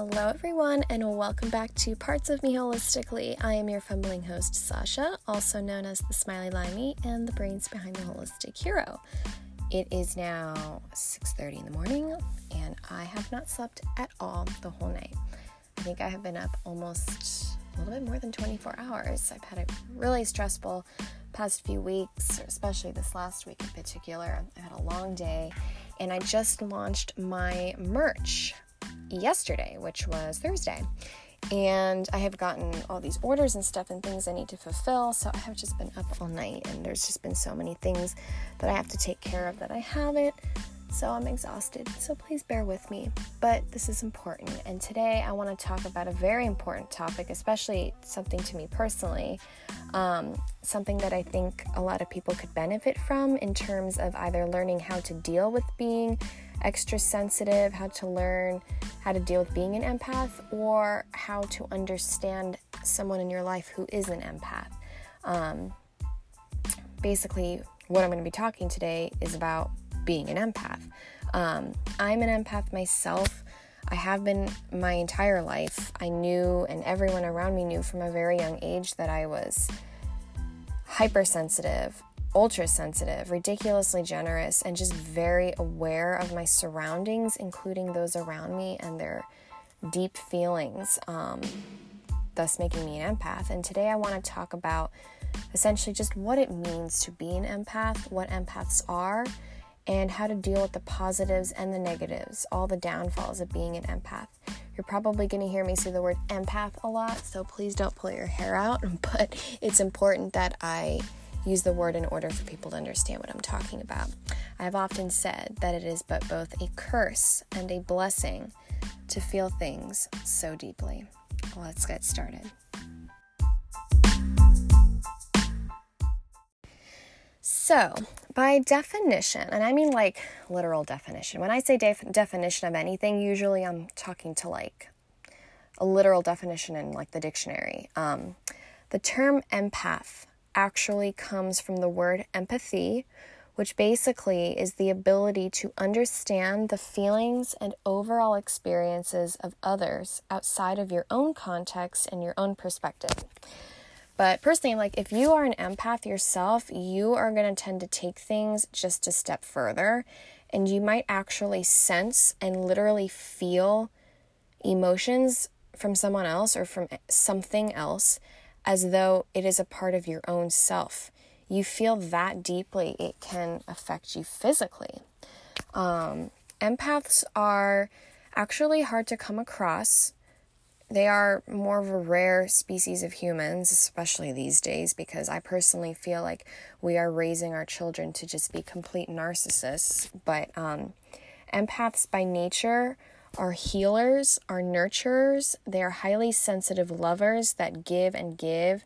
Hello, everyone, and welcome back to Parts of Me Holistically. I am your fumbling host, Sasha, also known as the Smiley Limey and the brains behind the Holistic Hero. It is now 6:30 in the morning, and I have not slept at all the whole night. I think I have been up almost a little bit more than 24 hours. I've had a really stressful past few weeks, especially this last week in particular. I had a long day, and I just launched my merch yesterday, which was Thursday. And I have gotten all these orders and stuff and things I need to fulfill. So I have just been up all night, and there's just been so many things that I have to take care of that I haven't. So I'm exhausted. So please bear with me. But this is important. And today I want to talk about a very important topic, especially something to me personally. Um, something that I think a lot of people could benefit from in terms of either learning how to deal with being extra sensitive, how to learn how to deal with being an empath, or how to understand someone in your life who is an empath. Um, basically, what I'm going to be talking today is about being an empath. Um, I'm an empath myself. I have been my entire life. I knew, and everyone around me knew from a very young age, that I was hypersensitive ultra sensitive, ridiculously generous, and just very aware of my surroundings, including those around me and their deep feelings, um, thus making me an empath. And today I want to talk about essentially just what it means to be an empath, what empaths are, and how to deal with the positives and the negatives, all the downfalls of being an empath. You're probably going to hear me say the word empath a lot, so please don't pull your hair out, but it's important that I use the word in order for people to understand what I'm talking about. I've often said that it is but both a curse and a blessing to feel things so deeply. Let's get started. So, by definition, and I mean like literal definition, when I say def- definition of anything, usually I'm talking to like a literal definition in like the dictionary. Um, the term empath actually comes from the word empathy, which basically is the ability to understand the feelings and overall experiences of others outside of your own context and your own perspective. But personally, like if you are an empath yourself, you are going to tend to take things just a step further and you might actually sense and literally feel emotions from someone else or from something else as though it is a part of your own self. You feel that deeply, it can affect you physically. Um, empaths are actually hard to come across. They are more of a rare species of humans, especially these days, because I personally feel like we are raising our children to just be complete narcissists. But um, empaths by nature are healers, are nurturers. They are highly sensitive lovers that give and give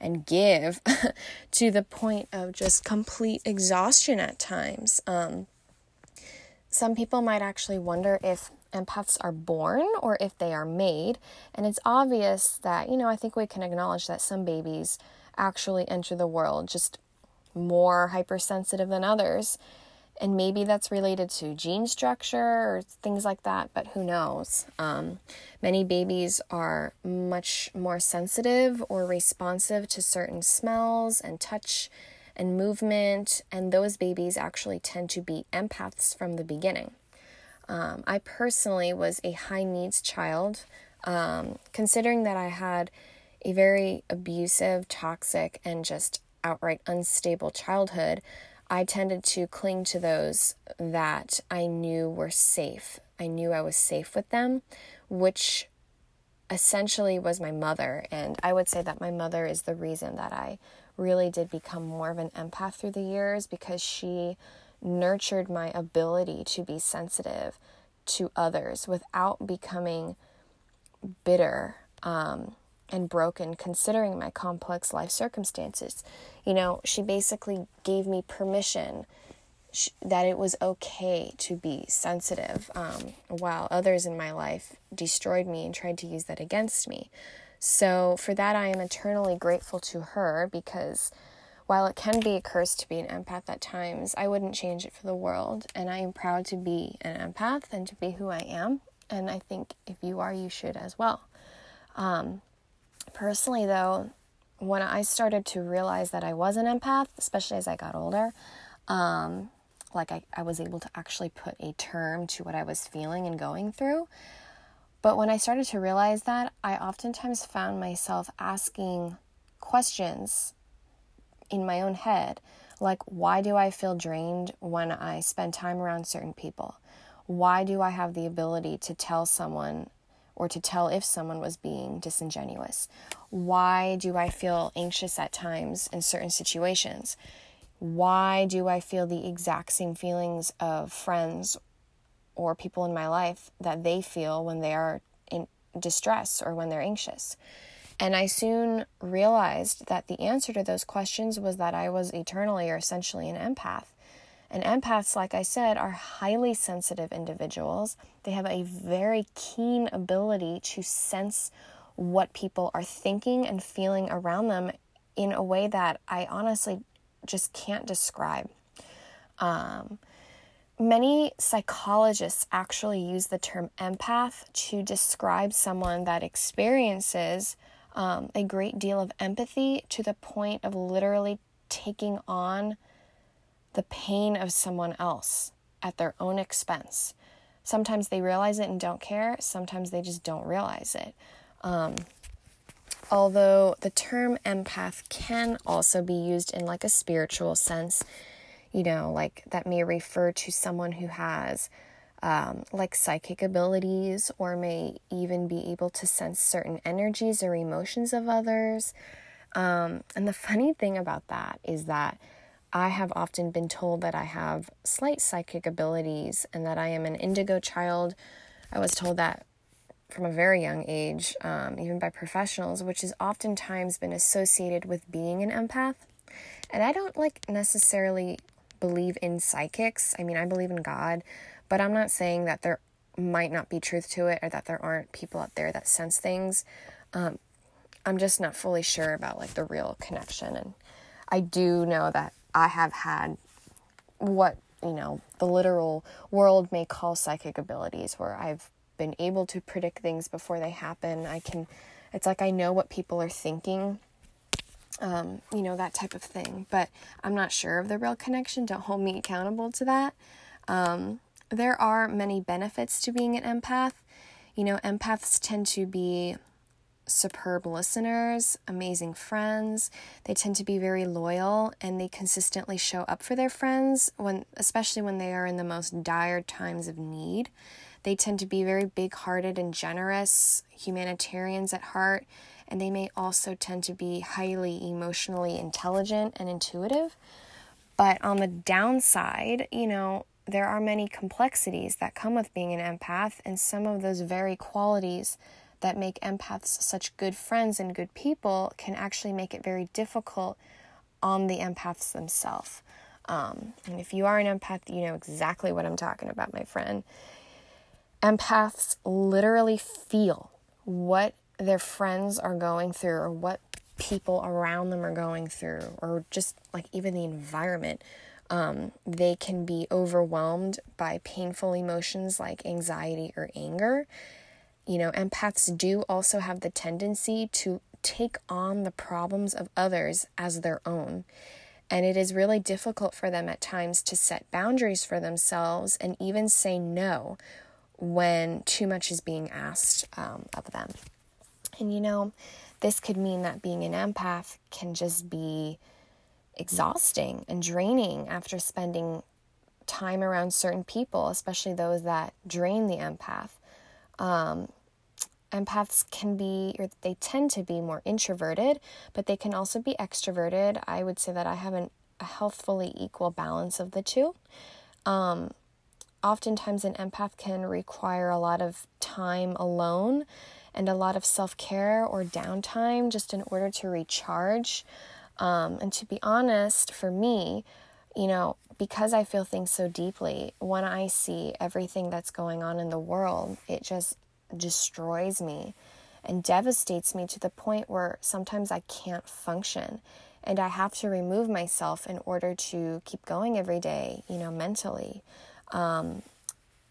and give to the point of just complete exhaustion at times. Um, some people might actually wonder if empaths are born or if they are made. And it's obvious that, you know, I think we can acknowledge that some babies actually enter the world just more hypersensitive than others. And maybe that's related to gene structure or things like that, but who knows? Um, many babies are much more sensitive or responsive to certain smells and touch and movement, and those babies actually tend to be empaths from the beginning. Um, I personally was a high needs child, um, considering that I had a very abusive, toxic, and just outright unstable childhood. I tended to cling to those that I knew were safe. I knew I was safe with them, which essentially was my mother. And I would say that my mother is the reason that I really did become more of an empath through the years because she nurtured my ability to be sensitive to others without becoming bitter. Um, and broken considering my complex life circumstances. You know, she basically gave me permission sh- that it was okay to be sensitive, um, while others in my life destroyed me and tried to use that against me. So, for that, I am eternally grateful to her because while it can be a curse to be an empath at times, I wouldn't change it for the world. And I am proud to be an empath and to be who I am. And I think if you are, you should as well. Um, personally, though, when I started to realize that I was an empath, especially as I got older, um, like I, I was able to actually put a term to what I was feeling and going through. But when I started to realize that, I oftentimes found myself asking questions in my own head like, why do I feel drained when I spend time around certain people? Why do I have the ability to tell someone or to tell if someone was being disingenuous? Why do I feel anxious at times in certain situations? Why do I feel the exact same feelings of friends or people in my life that they feel when they are in distress or when they're anxious? And I soon realized that the answer to those questions was that I was eternally or essentially an empath. And empaths, like I said, are highly sensitive individuals. They have a very keen ability to sense what people are thinking and feeling around them in a way that I honestly just can't describe. Um, many psychologists actually use the term empath to describe someone that experiences um, a great deal of empathy to the point of literally taking on the pain of someone else at their own expense. Sometimes they realize it and don't care, sometimes they just don't realize it. Um, although the term empath can also be used in like a spiritual sense, you know, like that may refer to someone who has um, like psychic abilities or may even be able to sense certain energies or emotions of others. Um, and the funny thing about that is that I have often been told that I have slight psychic abilities and that I am an indigo child. I was told that from a very young age, um, even by professionals, which has oftentimes been associated with being an empath. And I don't like necessarily believe in psychics. I mean, I believe in God, but I'm not saying that there might not be truth to it or that there aren't people out there that sense things. Um, I'm just not fully sure about like the real connection. And I do know that I have had what, you know, the literal world may call psychic abilities, where I've been able to predict things before they happen. I can, it's like I know what people are thinking, um, you know, that type of thing. But I'm not sure of the real connection. Don't hold me accountable to that. Um, there are many benefits to being an empath. You know, empaths tend to be superb listeners, amazing friends. They tend to be very loyal and they consistently show up for their friends when especially when they are in the most dire times of need. They tend to be very big-hearted and generous, humanitarians at heart, and they may also tend to be highly emotionally intelligent and intuitive. But on the downside, you know, there are many complexities that come with being an empath, and some of those very qualities that make empaths such good friends and good people can actually make it very difficult on the empaths themselves. Um, and if you are an empath, you know exactly what I'm talking about, my friend. Empaths literally feel what their friends are going through or what people around them are going through, or just like even the environment. Um, they can be overwhelmed by painful emotions like anxiety or anger you know, empaths do also have the tendency to take on the problems of others as their own. And it is really difficult for them at times to set boundaries for themselves and even say no when too much is being asked um, of them. And you know, this could mean that being an empath can just be exhausting and draining after spending time around certain people, especially those that drain the empath. Um, empaths can be, or they tend to be more introverted, but they can also be extroverted. I would say that I have an, a healthfully equal balance of the two. Um, oftentimes, an empath can require a lot of time alone and a lot of self care or downtime just in order to recharge. Um, and to be honest, for me, you know, because I feel things so deeply, when I see everything that's going on in the world, it just destroys me and devastates me to the point where sometimes I can't function and I have to remove myself in order to keep going every day, you know, mentally. Um,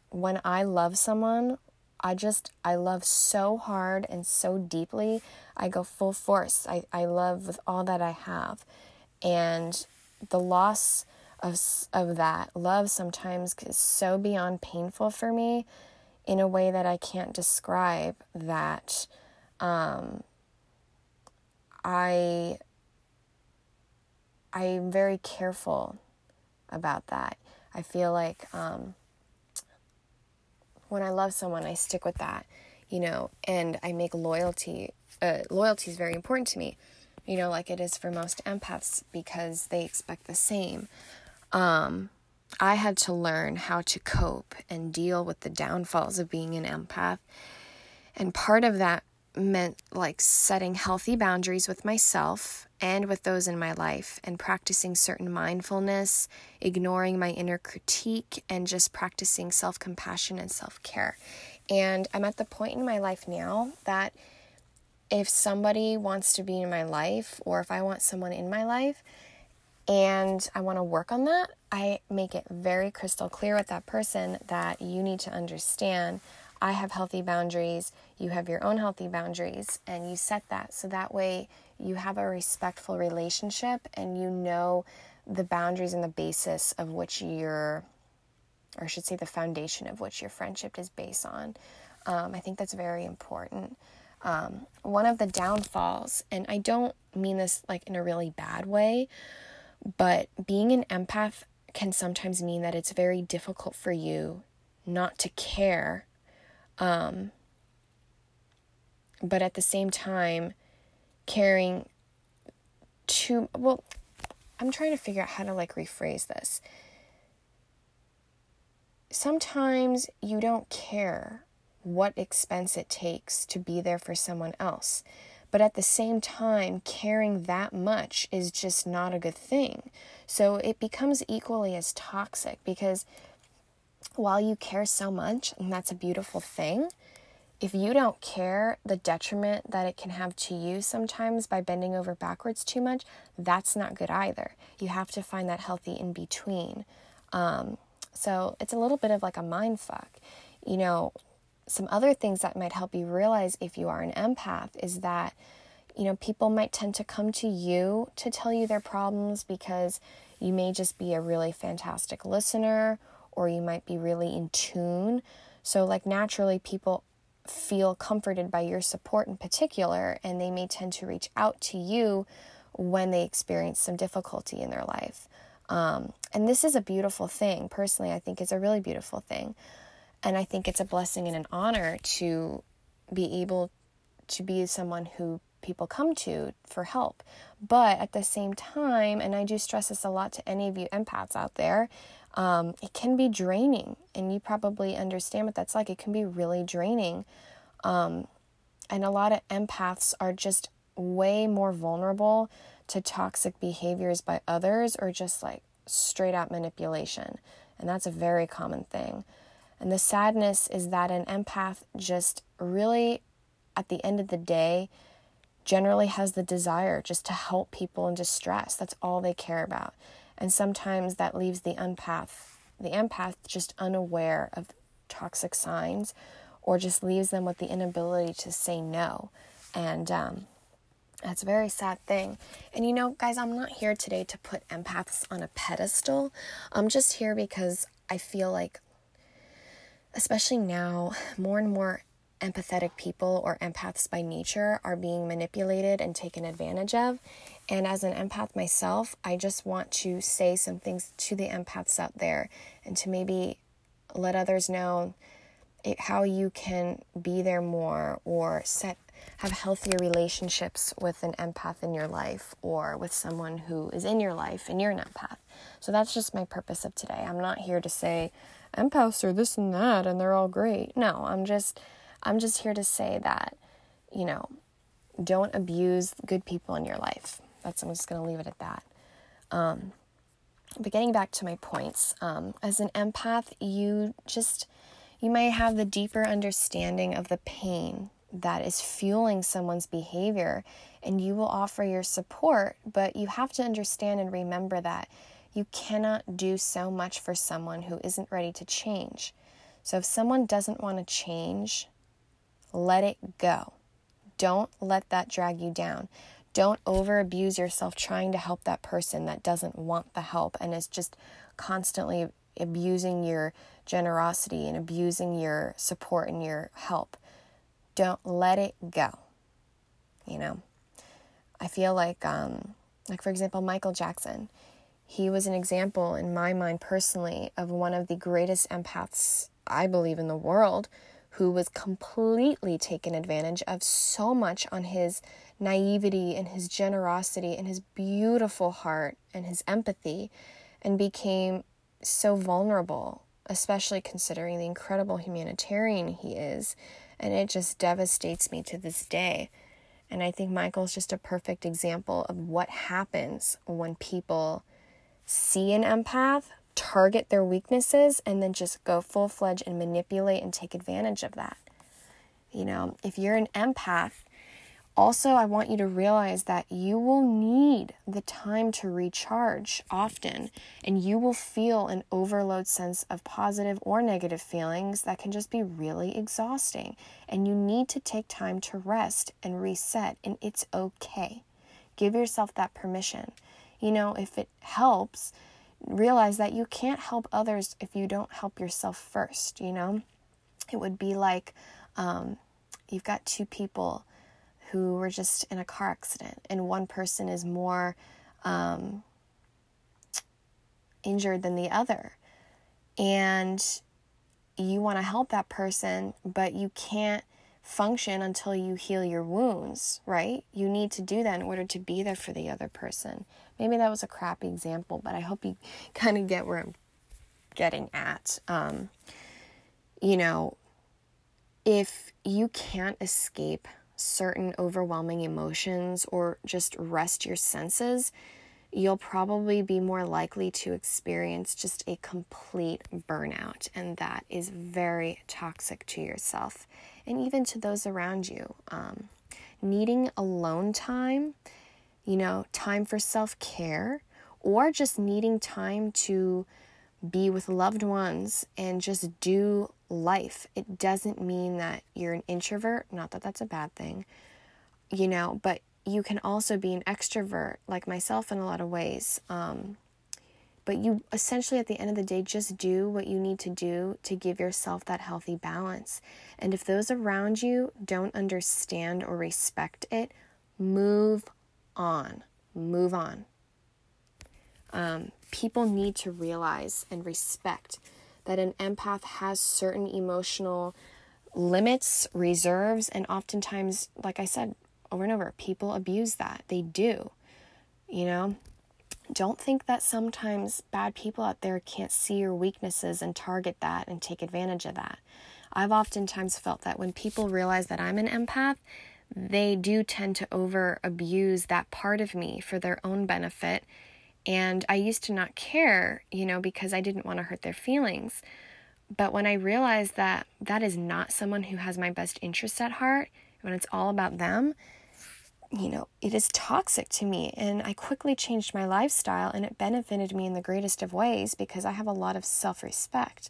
when I love someone, I just, I love so hard and so deeply. I go full force. I, I love with all that I have. And the loss of, of that love sometimes is so beyond painful for me in a way that I can't describe that um, I I'm very careful about that. I feel like um, when I love someone, I stick with that, you know, and I make loyalty. Uh, loyalty is very important to me, you know, like it is for most empaths because they expect the same. Um, I had to learn how to cope and deal with the downfalls of being an empath. And part of that meant like setting healthy boundaries with myself and with those in my life and practicing certain mindfulness, ignoring my inner critique, and just practicing self compassion and self care. And I'm at the point in my life now that if somebody wants to be in my life or if I want someone in my life and I want to work on that, I make it very crystal clear with that person that you need to understand I have healthy boundaries, you have your own healthy boundaries, and you set that so that way you have a respectful relationship and you know the boundaries and the basis of which your, or I should say, the foundation of which your friendship is based on. Um, I think that's very important. Um, one of the downfalls, and I don't mean this like in a really bad way, but being an empath can sometimes mean that it's very difficult for you not to care um, but at the same time, caring too well. I'm trying to figure out how to like rephrase this. Sometimes you don't care what expense it takes to be there for someone else. But at the same time, caring that much is just not a good thing. So it becomes equally as toxic because while you care so much, and that's a beautiful thing, if you don't care the detriment that it can have to you sometimes by bending over backwards too much, that's not good either. You have to find that healthy in between. Um, so it's a little bit of like a mind fuck. You know, some other things that might help you realize if you are an empath is that, you know, people might tend to come to you to tell you their problems because you may just be a really fantastic listener or you might be really in tune. So, like, naturally, people feel comforted by your support in particular, and they may tend to reach out to you when they experience some difficulty in their life. Um, and this is a beautiful thing. Personally, I think it's a really beautiful thing. And I think it's a blessing and an honor to be able to be someone who people come to for help. But at the same time, and I do stress this a lot to any of you empaths out there, um, it can be draining, and you probably understand what that's like. It can be really draining. Um, and a lot of empaths are just way more vulnerable to toxic behaviors by others or just like straight out manipulation. And that's a very common thing. And the sadness is that an empath just really, at the end of the day, generally has the desire just to help people in distress. That's all they care about. And sometimes that leaves the empath, the empath just unaware of toxic signs or just leaves them with the inability to say no. And um, that's a very sad thing. And you know, guys, I'm not here today to put empaths on a pedestal. I'm just here because I feel like, especially now, more and more empathetic people or empaths by nature are being manipulated and taken advantage of. And as an empath myself, I just want to say some things to the empaths out there and to maybe let others know it, how you can be there more or set have healthier relationships with an empath in your life or with someone who is in your life and you're an empath. So that's just my purpose of today. I'm not here to say empaths are this and that and they're all great. No, I'm just I'm just here to say that, you know, don't abuse good people in your life. That's I'm just to leave it at that. Um, but getting back to my points, um, as an empath, you just you may have the deeper understanding of the pain that is fueling someone's behavior, and you will offer your support. But you have to understand and remember that you cannot do so much for someone who isn't ready to change. So if someone doesn't want to change, let it go. Don't let that drag you down. Don't over abuse yourself trying to help that person that doesn't want the help and is just constantly abusing your generosity and abusing your support and your help. Don't let it go. You know, I feel like, um, like for example, Michael Jackson. He was an example in my mind personally of one of the greatest empaths I believe in the world who was completely taken advantage of so much on his naivety and his generosity and his beautiful heart and his empathy and became so vulnerable, especially considering the incredible humanitarian he is. And it just devastates me to this day. And I think Michael's just a perfect example of what happens when people see an empath, target their weaknesses, and then just go full fledged and manipulate and take advantage of that. You know, if you're an empath, also, I want you to realize that you will need the time to recharge often, and you will feel an overload sense of positive or negative feelings that can just be really exhausting. And you need to take time to rest and reset, and it's okay. Give yourself that permission. You know, if it helps, realize that you can't help others if you don't help yourself first, you know? It would be like um, you've got two people who were just in a car accident, and one person is more um, injured than the other. And you want to help that person, but you can't function until you heal your wounds, right? You need to do that in order to be there for the other person. Maybe that was a crappy example, but I hope you kind of get where I'm getting at. Um, you know, if you can't escape certain overwhelming emotions or just rest your senses, you'll probably be more likely to experience just a complete burnout. And that is very toxic to yourself and even to those around you. Um, needing alone time, you know, time for self care, or just needing time to be with loved ones and just do life. It doesn't mean that you're an introvert, not that that's a bad thing, you know, but you can also be an extrovert, like myself in a lot of ways. Um, but you essentially, at the end of the day, just do what you need to do to give yourself that healthy balance. And if those around you don't understand or respect it, move on. Move on. Um, people need to realize and respect that an empath has certain emotional limits, reserves, and oftentimes, like I said over and over, people abuse that. They do. You know, don't think that sometimes bad people out there can't see your weaknesses and target that and take advantage of that. I've oftentimes felt that when people realize that I'm an empath, they do tend to over abuse that part of me for their own benefit and I used to not care, you know, because I didn't want to hurt their feelings. But when I realized that that is not someone who has my best interests at heart, when it's all about them, you know, it is toxic to me. And I quickly changed my lifestyle, and it benefited me in the greatest of ways because I have a lot of self respect.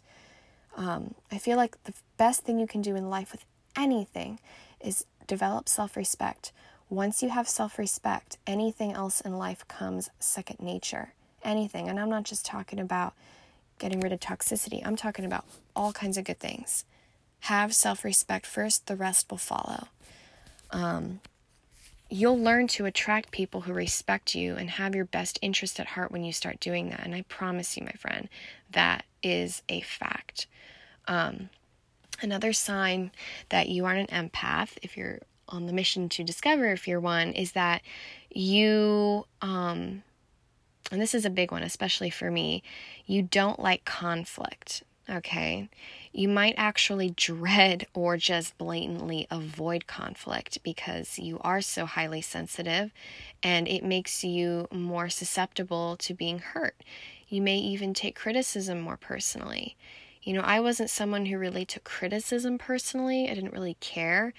Um, I feel like the best thing you can do in life with anything is develop self respect. Once you have self respect, anything else in life comes second nature. Anything. And I'm not just talking about getting rid of toxicity, I'm talking about all kinds of good things. Have self respect first, the rest will follow. Um, you'll learn to attract people who respect you and have your best interest at heart when you start doing that. And I promise you, my friend, that is a fact. Um, another sign that you aren't an empath, if you're on the mission to discover if you're one is that you um and this is a big one especially for me you don't like conflict okay you might actually dread or just blatantly avoid conflict because you are so highly sensitive and it makes you more susceptible to being hurt you may even take criticism more personally you know, I wasn't someone who really took criticism personally. I didn't really care.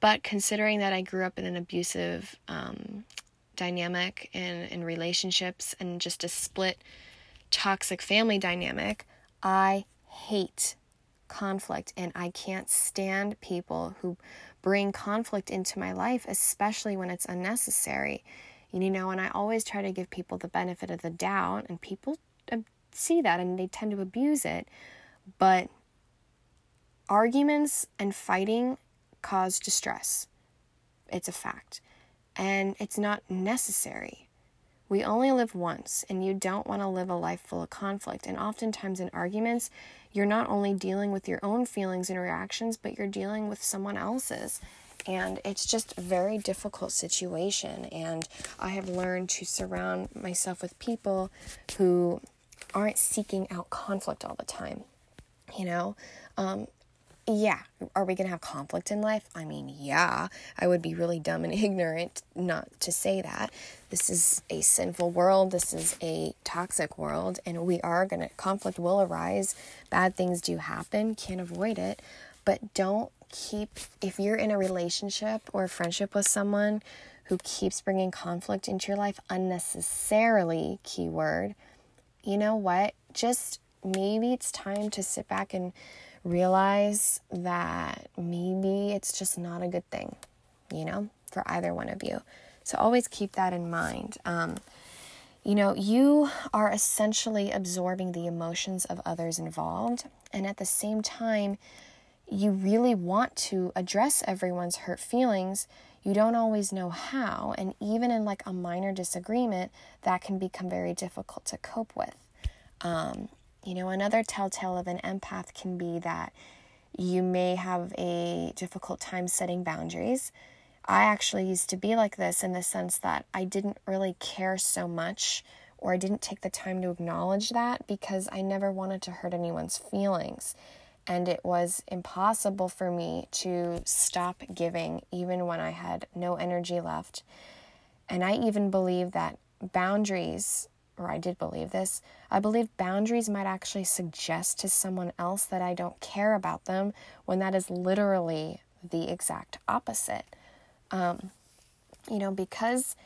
But considering that I grew up in an abusive um, dynamic and in relationships and just a split toxic family dynamic, I hate conflict, and I can't stand people who bring conflict into my life, especially when it's unnecessary. You know, and I always try to give people the benefit of the doubt, and people uh, see that and they tend to abuse it. But arguments and fighting cause distress. It's a fact. And it's not necessary. We only live once, and you don't want to live a life full of conflict. And oftentimes in arguments, you're not only dealing with your own feelings and reactions, but you're dealing with someone else's. And it's just a very difficult situation. And I have learned to surround myself with people who aren't seeking out conflict all the time. You know, um, yeah, are we going to have conflict in life? I mean, yeah, I would be really dumb and ignorant not to say that. This is a sinful world, this is a toxic world, and we are going to, conflict will arise. Bad things do happen, can't avoid it, but don't keep, if you're in a relationship or a friendship with someone who keeps bringing conflict into your life unnecessarily, keyword, you know what? Just maybe it's time to sit back and realize that maybe it's just not a good thing, you know, for either one of you. So always keep that in mind. Um, you know, you are essentially absorbing the emotions of others involved, and at the same time, you really want to address everyone's hurt feelings. You don't always know how, and even in like a minor disagreement, that can become very difficult to cope with. Um, you know, another telltale of an empath can be that you may have a difficult time setting boundaries. I actually used to be like this in the sense that I didn't really care so much or I didn't take the time to acknowledge that because I never wanted to hurt anyone's feelings. And it was impossible for me to stop giving even when I had no energy left. And I even believe that boundaries or I did believe this, I believe boundaries might actually suggest to someone else that I don't care about them when that is literally the exact opposite. Um, you know, because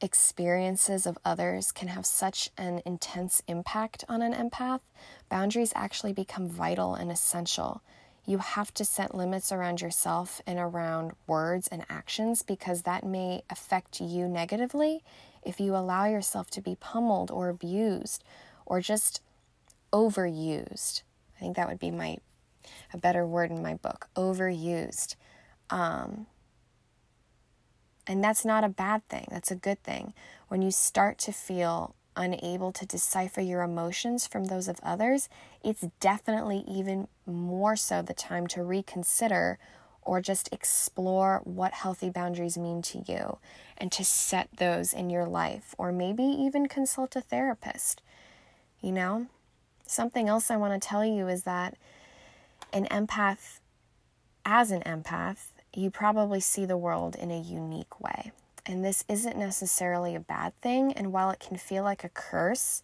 experiences of others can have such an intense impact on an empath, boundaries actually become vital and essential. You have to set limits around yourself and around words and actions because that may affect you negatively if you allow yourself to be pummeled or abused or just overused. I think that would be my a better word in my book, overused. Um, and that's not a bad thing. That's a good thing. When you start to feel unable to decipher your emotions from those of others, it's definitely even more so the time to reconsider or just explore what healthy boundaries mean to you and to set those in your life, or maybe even consult a therapist. You know, something else I want to tell you is that an empath, as an empath, you probably see the world in a unique way. And this isn't necessarily a bad thing. And while it can feel like a curse,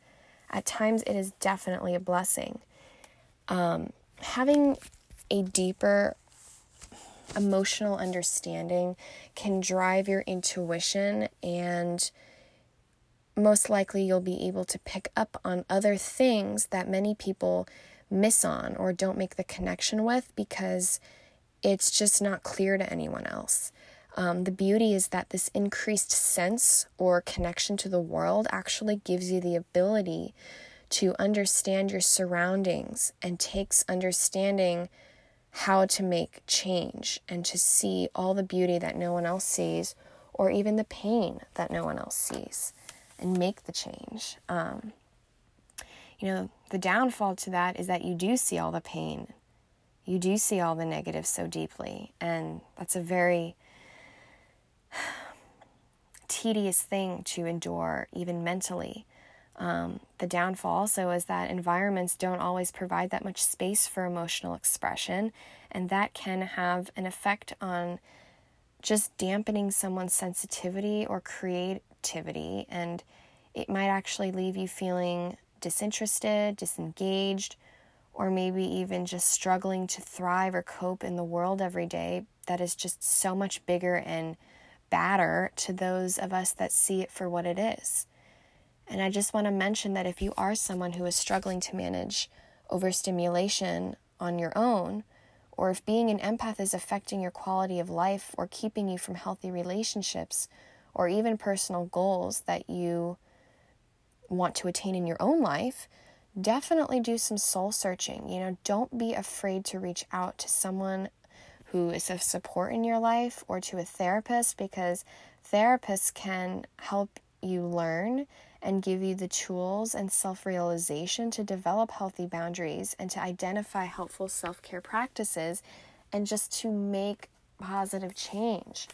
at times it is definitely a blessing. Um, having a deeper emotional understanding can drive your intuition and most likely you'll be able to pick up on other things that many people miss on or don't make the connection with because it's just not clear to anyone else. Um, the beauty is that this increased sense or connection to the world actually gives you the ability to understand your surroundings and takes understanding how to make change and to see all the beauty that no one else sees or even the pain that no one else sees and make the change. Um, you know, the downfall to that is that you do see all the pain. You do see all the negatives so deeply. And that's a very tedious thing to endure, even mentally. Um, the downfall also is that environments don't always provide that much space for emotional expression, and that can have an effect on just dampening someone's sensitivity or creativity, and it might actually leave you feeling disinterested, disengaged, or maybe even just struggling to thrive or cope in the world every day that is just so much bigger and badder to those of us that see it for what it is. And I just want to mention that if you are someone who is struggling to manage overstimulation on your own, or if being an empath is affecting your quality of life or keeping you from healthy relationships or even personal goals that you want to attain in your own life, definitely do some soul searching. You know, don't be afraid to reach out to someone who is a support in your life or to a therapist because therapists can help you learn and give you the tools and self realization to develop healthy boundaries and to identify helpful self care practices and just to make positive change.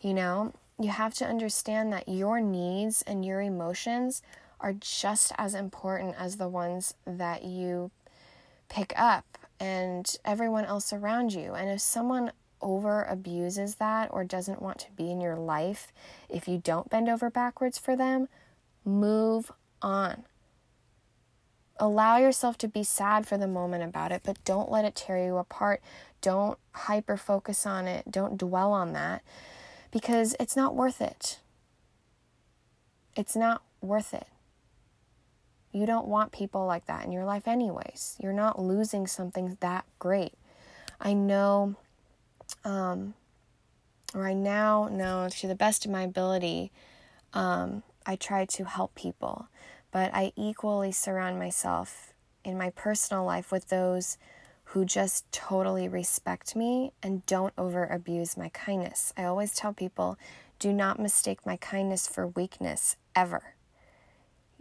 You know, you have to understand that your needs and your emotions are just as important as the ones that you pick up and everyone else around you. And if someone over abuses that or doesn't want to be in your life, if you don't bend over backwards for them, move on. Allow yourself to be sad for the moment about it, but don't let it tear you apart. Don't hyper focus on it. Don't dwell on that because it's not worth it. It's not worth it. You don't want people like that in your life, anyways. You're not losing something that great. I know, um, or I now know to the best of my ability, um, I try to help people, but I equally surround myself in my personal life with those who just totally respect me and don't over abuse my kindness. I always tell people do not mistake my kindness for weakness ever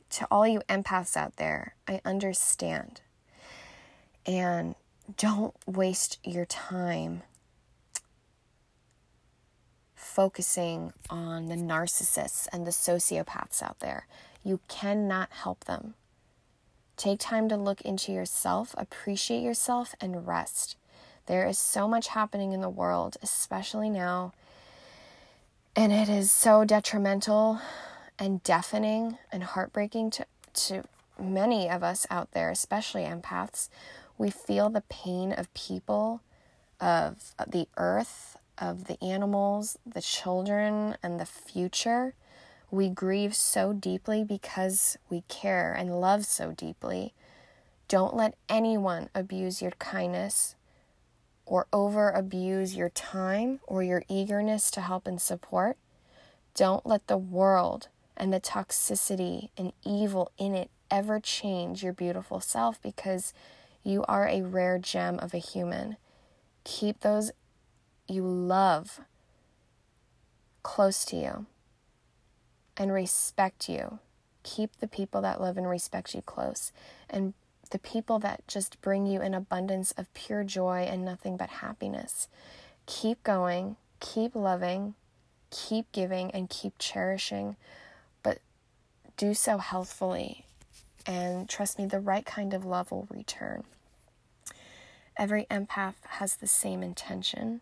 to all you empaths out there, I understand. And don't waste your time focusing on the narcissists and the sociopaths out there. You cannot help them. Take time to look into yourself, appreciate yourself, and rest. There is so much happening in the world, especially now, and it is so detrimental and deafening and heartbreaking to, to many of us out there, especially empaths. We feel the pain of people, of the earth, of the animals, the children, and the future. We grieve so deeply because we care and love so deeply. Don't let anyone abuse your kindness or over abuse your time or your eagerness to help and support. Don't let the world and the toxicity and evil in it ever change your beautiful self because you are a rare gem of a human. Keep those you love close to you and respect you. Keep the people that love and respect you close. And the people that just bring you an abundance of pure joy and nothing but happiness. Keep going, keep loving, keep giving, and keep cherishing but do so healthfully. And trust me, the right kind of love will return. Every empath has the same intention,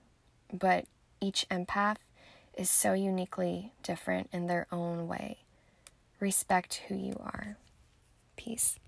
but each empath is so uniquely different in their own way. Respect who you are. Peace.